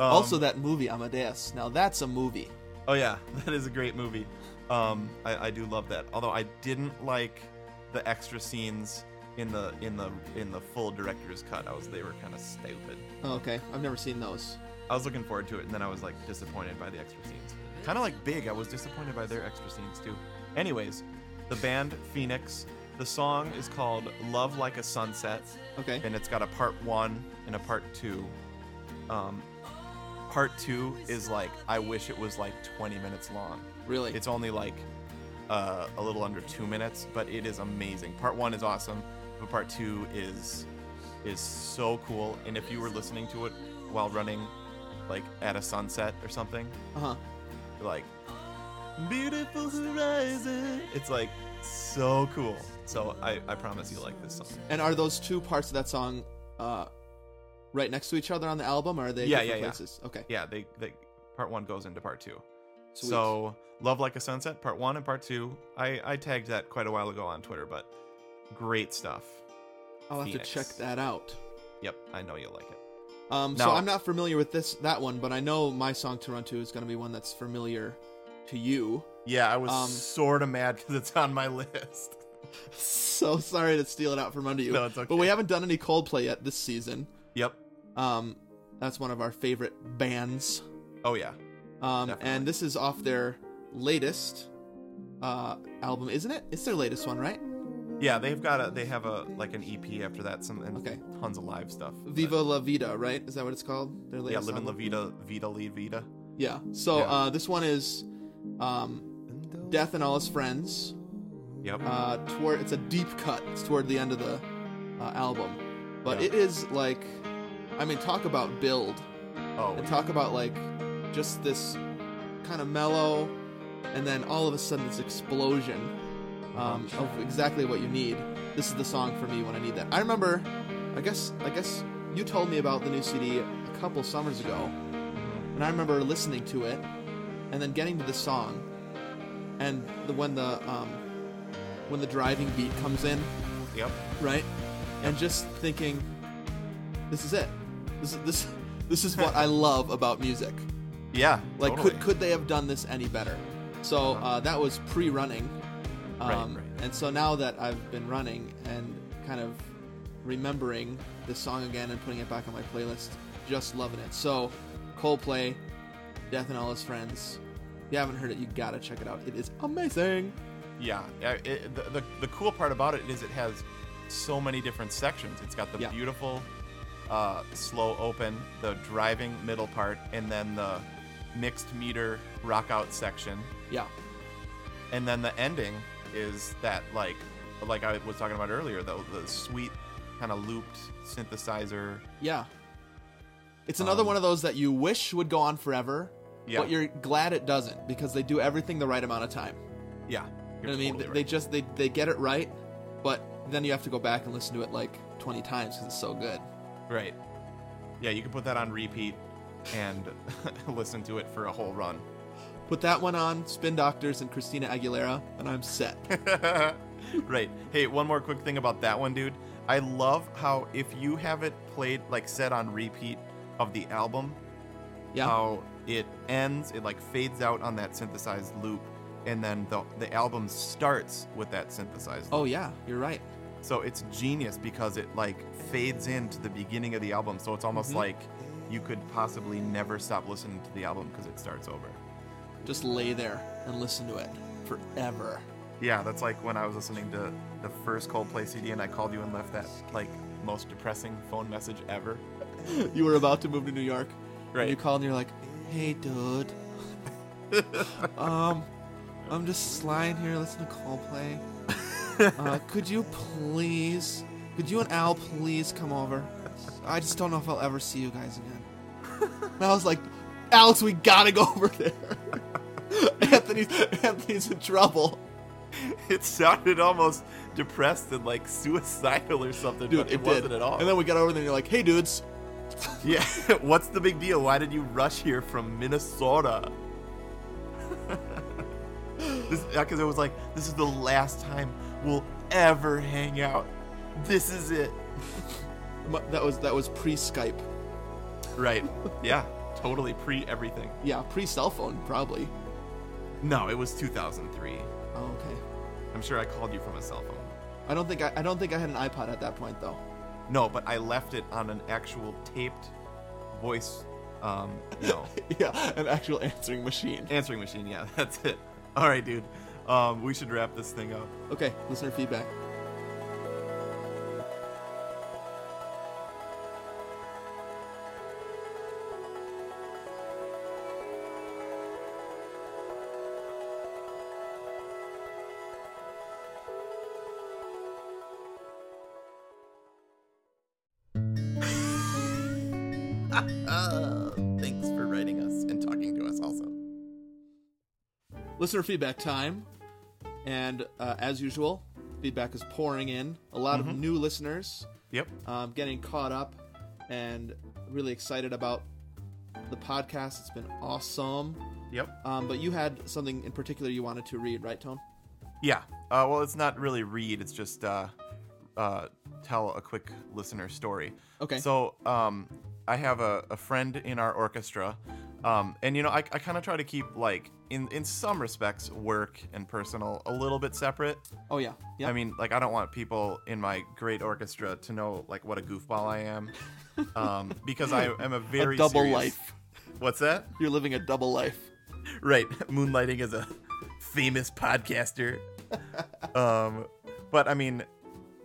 Um, also, that movie Amadeus. Now that's a movie. Oh yeah, that is a great movie. Um, I, I do love that. Although I didn't like the extra scenes in the in the in the full director's cut. I was they were kind of stupid. Oh, okay. I've never seen those. I was looking forward to it, and then I was like disappointed by the extra scenes. Kind of like Big, I was disappointed by their extra scenes too. Anyways, the band Phoenix. The song is called "Love Like a Sunset," Okay. and it's got a part one and a part two. Um, part two is like I wish it was like 20 minutes long. Really. It's only like uh, a little under two minutes, but it is amazing. Part one is awesome, but part two is is so cool. And if you were listening to it while running, like at a sunset or something, uh huh. like beautiful horizon. It's like so cool. So I, I promise you'll like this song. And are those two parts of that song uh, right next to each other on the album, or are they Yeah, different yeah, yeah. Okay. Yeah, they, they part one goes into part two. Sweet. So Love Like a Sunset, part one and part two. I, I tagged that quite a while ago on Twitter, but great stuff. I'll have to check that out. Yep, I know you'll like it. Um, so I'm not familiar with this that one, but I know my song to run to is going to be one that's familiar to you. Yeah, I was Um, sort of mad because it's on my list. So sorry to steal it out from under you. No, it's okay. But we haven't done any Coldplay yet this season. Yep. Um, that's one of our favorite bands. Oh yeah. Um, Definitely. and this is off their latest uh, album, isn't it? It's their latest one, right? Yeah, they've got a they have a like an EP after that, some and Okay. tons of live stuff. but- Viva La Vida, right? Is that what it's called? Their Yeah, latest living La? Vida, Vida Lead Vida. Yeah. So Yeah. Uh, this one is um, Death and All His Friends. Yep. Uh, toward it's a deep cut. It's toward the end of the uh, album, but Yeah. it is like, I mean, talk about build oh, and talk about like just this kind of mellow, and then all of a sudden this explosion um, of exactly what you need. This is the song for me when I need that. I remember, I guess, I guess you told me about the new CD a couple summers ago, and I remember listening to it, and then getting to the song, and the when the um, when the driving beat comes in, yep. right? And just thinking, this is it. This is this this is what I love about music. Yeah. Like, totally. could could they have done this any better? So uh, that was pre-running, um, Right, right. and so now that I've been running and kind of remembering this song again and putting it back on my playlist, just loving it. So, Coldplay, Death and All His Friends. If you haven't heard it, you gotta check it out. It is amazing. Yeah, yeah, it, the, the the cool part about it is it has so many different sections. It's got the Yeah. beautiful uh, slow open, the driving middle part, and then the mixed meter rock out section. Yeah. And then the ending is that like like I was talking about earlier, though the sweet kind of looped synthesizer. Yeah. It's another Um, one of those that you wish would go on forever, Yeah. but you're glad it doesn't because they do everything the right amount of time. Yeah. You know what I mean? totally They right. just they they get it right, but then you have to go back and listen to it like 20 times because it's so good. Right. Yeah, you can put that on repeat and listen to it for a whole run. Put that one on Spin Doctors and Christina Aguilera, and I'm set. right. Hey, one more quick thing about that one, dude. I love how if you have it played like set on repeat of the album, Yeah. how it ends, it like fades out on that synthesized loop, and then the the album starts with that synthesized. Oh yeah, you're right. So it's genius because it like fades into the beginning of the album, so it's almost Mhm. like you could possibly never stop listening to the album because it starts over. Just lay there and listen to it forever. Yeah, that's like when I was listening to the first Coldplay CD and I called you and left that like most depressing phone message ever. you were about to move to New York. Right. And you called and you're like, "Hey, dude. um, I'm just lying here listening to Coldplay. Uh, could you please, could you and Al please come over? I just don't know if I'll ever see you guys again." And I was like, "Alex, we gotta go over there. Anthony's Anthony's in trouble." it sounded almost depressed and like suicidal or something, Dude, but it, it, wasn't at all. And then we got over there and you're like, "Hey, dudes." yeah, what's the big deal? Why did you rush here from Minnesota? Because it was like, this is the last time we'll ever hang out. This is it. That was that was pre Skype. Right. Yeah. Totally pre everything. Yeah, pre cell phone probably. No, it was 2003. Oh, okay. I'm sure I called you from a cell phone. I don't think I, I don't think I had an iPod at that point though. No, but I left it on an actual taped voice, um, know, yeah, an actual answering machine. answering machine. Yeah, that's it. All right, dude. Um, we should wrap this thing up. Okay, listener feedback. thanks for writing us and talking to us also. Listener feedback time, and uh, as usual, feedback is pouring in. A lot of new listeners, Yep. um, getting caught up, and really excited about the podcast. It's been awesome. Yep. Um, but you had something in particular you wanted to read, right, Tone? Yeah. Uh, well, it's not really read. It's just uh, uh, tell a quick listener story. Okay. So um, I have a, a friend in our orchestra, um, and you know I, I kind of try to keep like in in some respects work and personal a little bit separate. Oh yeah, yeah. I mean, like I don't want people in my great orchestra to know like what a goofball I am, um, because I am a very a double serious- life. What's that? You're living a double life. right moonlighting as a famous podcaster um but i mean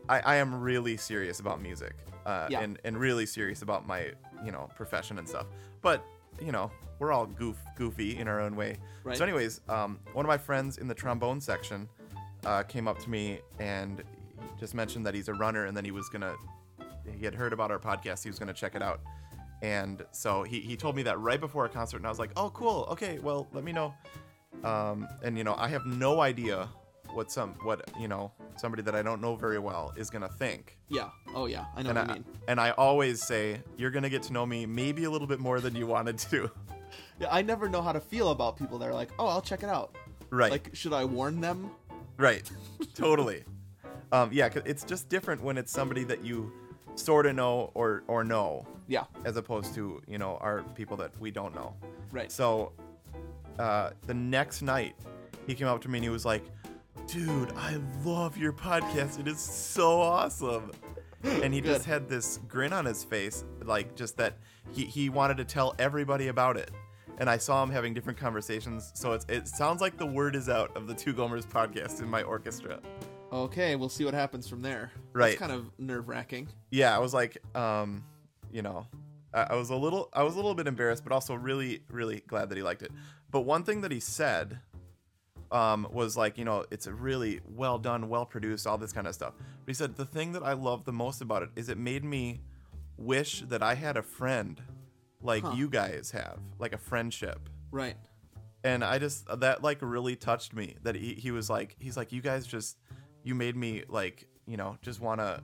I, I am really serious about music uh, Yeah. and, and really serious about my you know profession and stuff. But you know we're all goof goofy in our own way. Right. so anyways um, one of my friends in the trombone section uh, came up to me and just mentioned that he's a runner and then he was gonna he had heard about our podcast he was gonna check it out. And so he, he told me that right before a concert and i was like oh cool. Okay well let me know. Um, and you know i have no idea what some what you know somebody that i don't know very well is gonna think Yeah. Oh yeah. I know and what I, you mean. and I always say you're gonna get to know me maybe a little bit more than you wanted to Yeah, I never know how to feel about people that are like, "Oh, I'll check it out." right Like, should I warn them? Right. totally. Um, yeah, it's just different when it's somebody that you sort of know or or know, Yeah. as opposed to you know our people that we don't know. Right. So uh, the next night, he came up to me and he was like, "Dude, I love your podcast. It is so awesome." And he just had this grin on his face, like just that he, he wanted to tell everybody about it. And I saw him having different conversations. So it's, it sounds like the word is out of the Two Gomers podcast in my orchestra. Okay, we'll see what happens from there. Right. It's kind of nerve wracking. Yeah, I was like, um, you know, I, I was a little, I was a little bit embarrassed, but also really, really glad that he liked it. But one thing that he said um, was like, you know, it's a really well done, well produced, all this kind of stuff. But he said the thing that I love the most about it is it made me wish that I had a friend like Huh. you guys have, like a friendship. Right. And I just that like really touched me that he, he was like he's like you guys just you made me like you know just wanna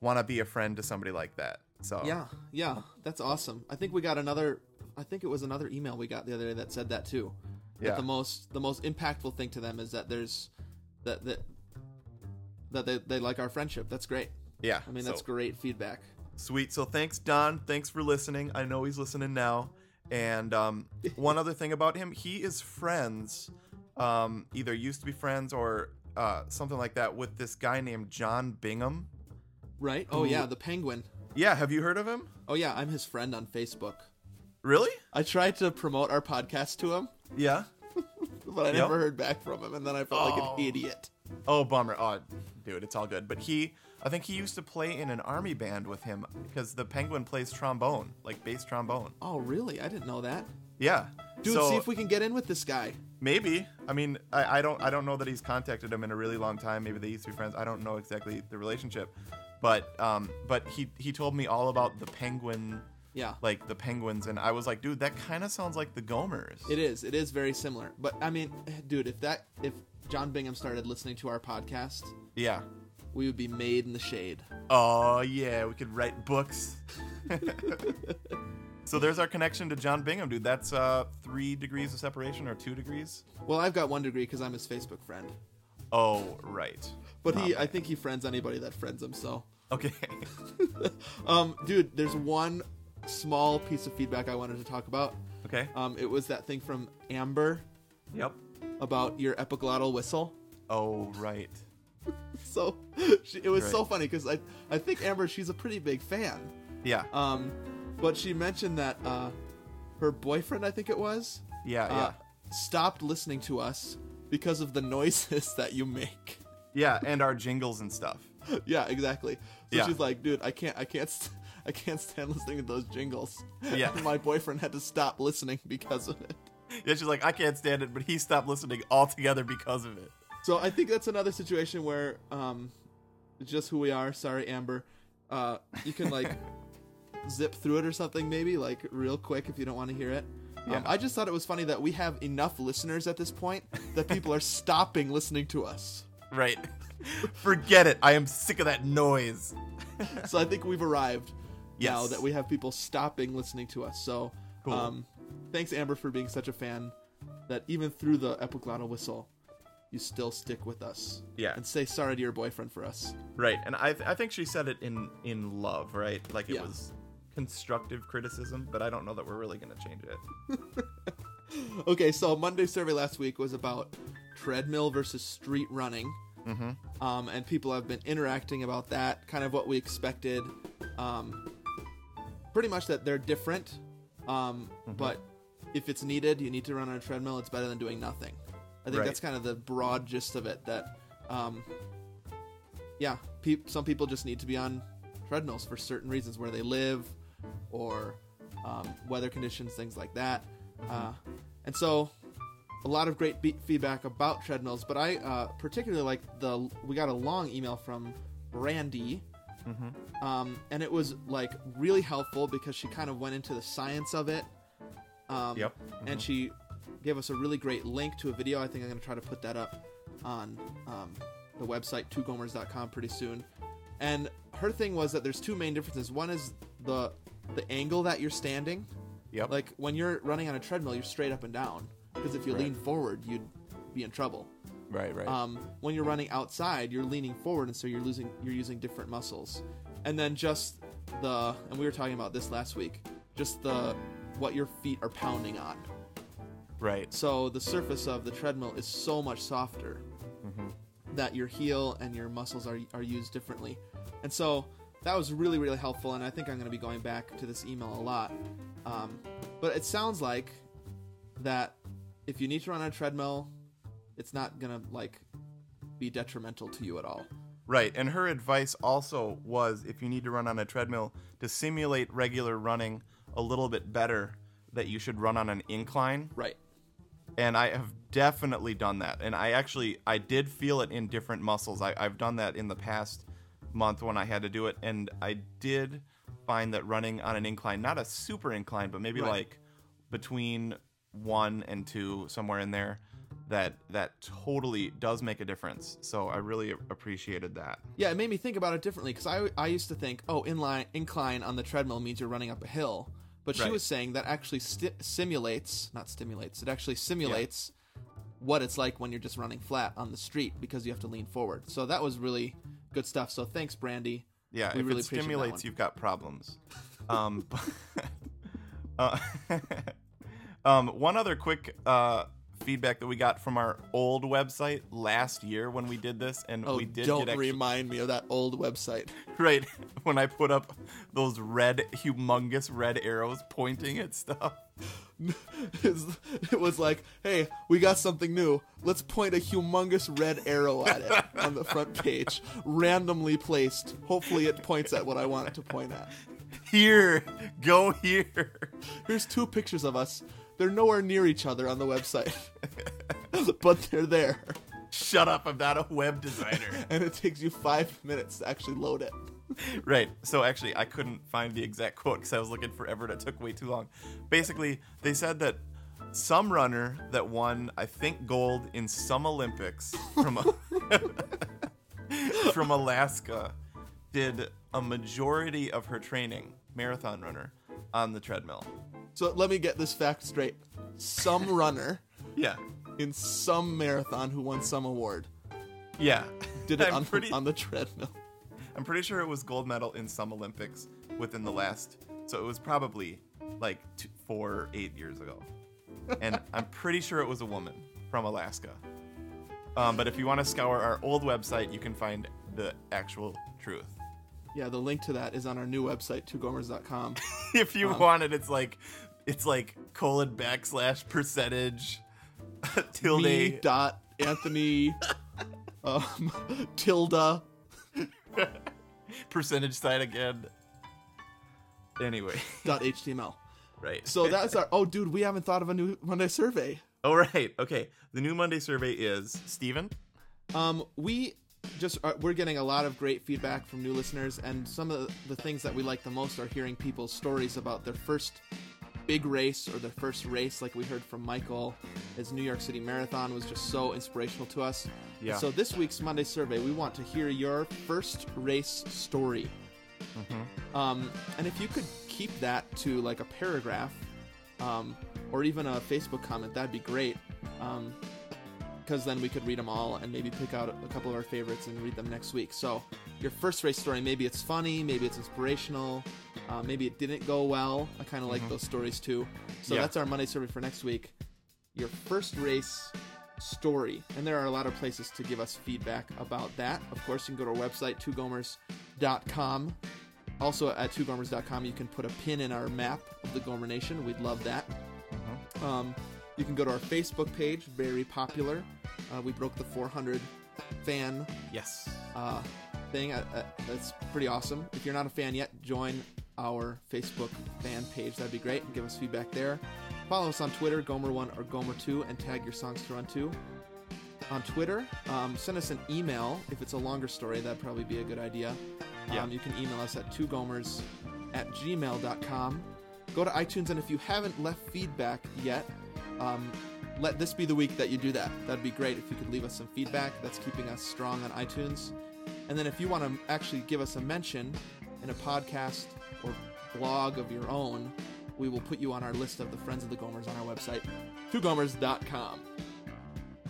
wanna be a friend to somebody like that. So Yeah, yeah, that's awesome. I think we got another. I think it was another email we got the other day that said that too. Yeah. the most the most impactful thing to them is that there's that that that they, they like our friendship. That's great. yeah. I mean, that's great feedback. Sweet. So thanks, Don. Thanks for listening. I know he's listening now. And um, one other thing about him, he is friends, um, either used to be friends or uh, something like that, with this guy named John Bingham. Right? Oh Who- yeah, the penguin. Yeah, have you heard of him? Oh yeah, I'm his friend on Facebook. Really? I tried to promote our podcast to him, Yeah. but I Yep. never heard back from him, and then I felt like Oh. an idiot. Oh, bummer. Oh, dude, it's all good. But he, I think he used to play in an army band with him because the penguin plays trombone, like bass trombone. Oh really? I didn't know that. Yeah. Dude, so see if we can get in with this guy. maybe. I mean, I, I don't I don't know that he's contacted him in a really long time. Maybe they used to be friends. I don't know exactly the relationship. But um but he he told me all about the penguin Yeah. like the penguins and I was like, dude, that kind of sounds like the Gomers. It is. It is very similar. But I mean, dude, if that if John Bingham started listening to our podcast, yeah. we would be made in the shade. Oh yeah, we could write books. so there's our connection to John Bingham, dude. That's uh three degrees of separation or two degrees. Well, I've got one degree because I'm his Facebook friend. Oh right. But he, Oh, I think he friends anybody that friends him. So, Okay. um, dude, there's one small piece of feedback I wanted to talk about. okay. Um, it was that thing from Amber Yep. about your epiglottal whistle. Oh right. So, she, it was so funny because I, I think Amber, she's a pretty big fan. Yeah. Um, but she mentioned that uh, her boyfriend, I think it was, Yeah. uh, Yeah. stopped listening to us because of the noises that you make. Yeah. And our jingles and stuff. yeah, exactly. So Yeah. she's like, dude, I can't, I can't, st- I can't stand listening to those jingles. Yeah. And my boyfriend had to stop listening because of it. Yeah. She's like, I can't stand it, but he stopped listening altogether because of it. So I think that's another situation where, um, just who we are. Sorry, Amber. Uh, you can like zip through it or something, maybe like real quick if you don't want to hear it. Yeah. Um, I just thought it was funny that we have enough listeners at this point that people are stopping listening to us. Right. Forget it. I am sick of that noise. So I think we've arrived now that we have people stopping listening to us. So, Cool. um, thanks Amber for being such a fan that even through the epiglottal whistle, you still stick with us. Yeah. And say sorry to your boyfriend for us. Right, and I, th- I think she said it in in love, right? Like it Yeah. was constructive criticism, but I don't know that we're really gonna change it. Okay, so Monday survey last week was about treadmill versus street running. Mm-hmm. Um, and people have been interacting about that, kind of what we expected. Um, pretty much that they're different, um, Mm-hmm. but if it's needed, you need to run on a treadmill. It's better than doing nothing. I think Right. that's kind of the broad gist of it. That, um, yeah, pe- some people just need to be on treadmills for certain reasons, where they live, or um, weather conditions, things like that. Uh, and so, a lot of great be- feedback about treadmills, but I uh, particularly like the. We got a long email from Brandy, Mm-hmm. um, and it was like really helpful because she kind of went into the science of it. Um, Yep. And she gave us a really great link to a video. I think I'm going to try to put that up on um, the website twogomers.com pretty soon. And her thing was that there's two main differences. One is the the angle that you're standing. Yep. Like when you're running on a treadmill, you're straight up and down. Because if you Right. lean forward, you'd be in trouble. Right, right. Um, when you're running outside, you're leaning forward, and so you're losing, you're using different muscles. And then just the, and we were talking about this last week, just the what your feet are pounding on. right. So the surface of the treadmill is so much softer that your heel and your muscles are are used differently. And so that was really really helpful. And I think I'm going to be going back to this email a lot. Um, but it sounds like that if you need to run on a treadmill, it's not going to like be detrimental to you at all. Right. And her advice also was if you need to run on a treadmill to simulate regular running a little bit better, that you should run on an incline. Right. And I have definitely done that. And I actually I did feel it in different muscles. I, I've done that in the past month when I had to do it, and I did find that running on an incline, not a super incline, but maybe Right. like between one and two, somewhere in there, that that totally does make a difference. So I really appreciated that. Yeah, it made me think about it differently because I I used to think, oh, inline incline on the treadmill means you're running up a hill, but she Right. was saying that actually sti- simulates, not stimulates, it actually simulates what it's like when you're just running flat on the street because you have to lean forward. So that was really good stuff. So thanks, Brandy. Yeah, We if really it stimulates, you've got problems. um, uh, um, one other quick uh, feedback that we got from our old website last year when we did this, and Oh, we did don't get actually, remind me of that old website. right when I put up those red, humongous red arrows pointing at stuff. It was like, hey, we got something new. Let's point a humongous red arrow at it on the front page, randomly placed. Hopefully, it points at what I want it to point at. Here, go here. Here's two pictures of us. They're nowhere near each other on the website, but they're there. Shut up! I'm not a web designer. And it takes you five minutes to actually load it. Right. So actually, I couldn't find the exact quote because I was looking forever and it took way too long. Basically, they said that some runner that won, I think, gold in some Olympics from from Alaska did a majority of her training, marathon runner, on the treadmill. So let me get this fact straight. Some runner Yeah. in some marathon who won some award Yeah. did it I'm on, pretty, on the treadmill. I'm pretty sure it was gold medal in some Olympics within the last. So it was probably like two, four, or eight years ago, and I'm pretty sure it was a woman from Alaska. Um, but if you want to scour our old website, you can find the actual truth. Yeah, the link to that is on our new website, twogomers.com. if you Um, want it, it's like it's like colon backslash percentage tilde. Me dot Anthony um, tilde. percentage sign again. Anyway, dot html. right. So that's our. Oh, dude, we haven't thought of a new Monday survey. All right. Okay. The new Monday survey is Steven. Um, we just uh, we're getting a lot of great feedback from new listeners, and some of the things that we like the most are hearing people's stories about their first big race or their first race. Like we heard from Michael, his New York City Marathon was just so inspirational to us. Yeah. So this week's Monday survey, we want to hear your first race story. Mm-hmm. Um, and if you could keep that to like a paragraph, um, or even a Facebook comment, that'd be great. Um, because then we could read them all and maybe pick out a couple of our favorites and read them next week. So, your first race story, maybe it's funny, maybe it's inspirational, uh, maybe it didn't go well. I kind of like those stories too. So, Yeah. that's our Monday survey for next week. Your first race story. And there are a lot of places to give us feedback about that. Of course, you can go to our website, twogomers.com. Also, at twogomers.com, you can put a pin in our map of the Gomer Nation. We'd love that. Um, you can go to our Facebook page, very popular. Uh, we broke the 400 fan Yes. uh, thing. Uh, uh, that's pretty awesome. If you're not a fan yet, join our Facebook fan page. That'd be great. And give us feedback there. Follow us on Twitter, Gomer1 or Gomer2, and tag your songs to run to. On Twitter, um, send us an email. If it's a longer story, that'd probably be a good idea. Yeah. Um, you can email us at twogomers at gmail.com. Go to iTunes, and if you haven't left feedback yet, um, let this be the week that you do that. That'd be great if you could leave us some feedback. That's keeping us strong on iTunes. And then if you want to actually give us a mention in a podcast or blog of your own, we will put you on our list of the Friends of the Gomers on our website, twogomers.com.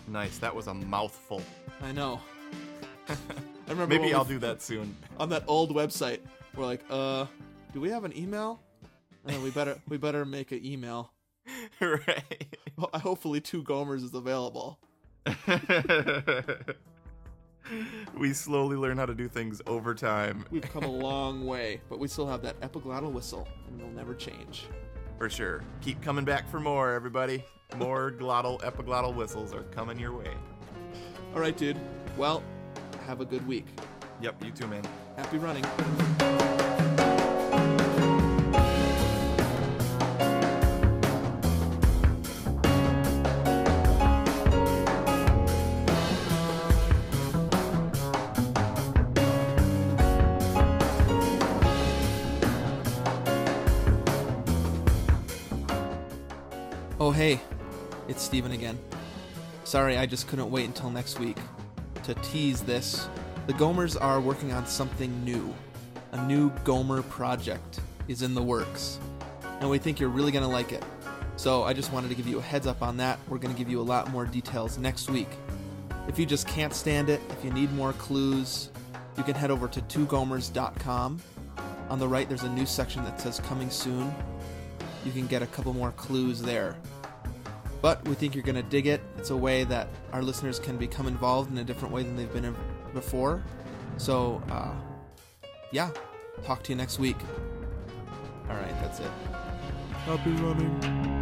Nice. That was a mouthful. I know. I remember Maybe I'll do that soon. on that old website. We're like, uh, do we have an email? And we better we better make an email. right. Ho- Hopefully, two Gomers is available. we slowly learn how to do things over time. We've come a long way, but we still have that epiglottal whistle, and it'll never change. For sure. Keep coming back for more, everybody. More glottal, epiglottal whistles are coming your way. All right, dude. Well, have a good week. Yep, you too, man. Happy running. Oh, hey, it's Steven again. Sorry, I just couldn't wait until next week to tease this. The Gomers are working on something new. A new Gomer project is in the works, and we think you're really going to like it. So I just wanted to give you a heads up on that. We're going to give you a lot more details next week. If you just can't stand it, if you need more clues, you can head over to twogomers.com. On the right, there's a new section that says coming soon. You can get a couple more clues there. But we think you're going to dig it. It's a way that our listeners can become involved in a different way than they've been before. So, uh, yeah, talk to you next week. All right, that's it. Happy running.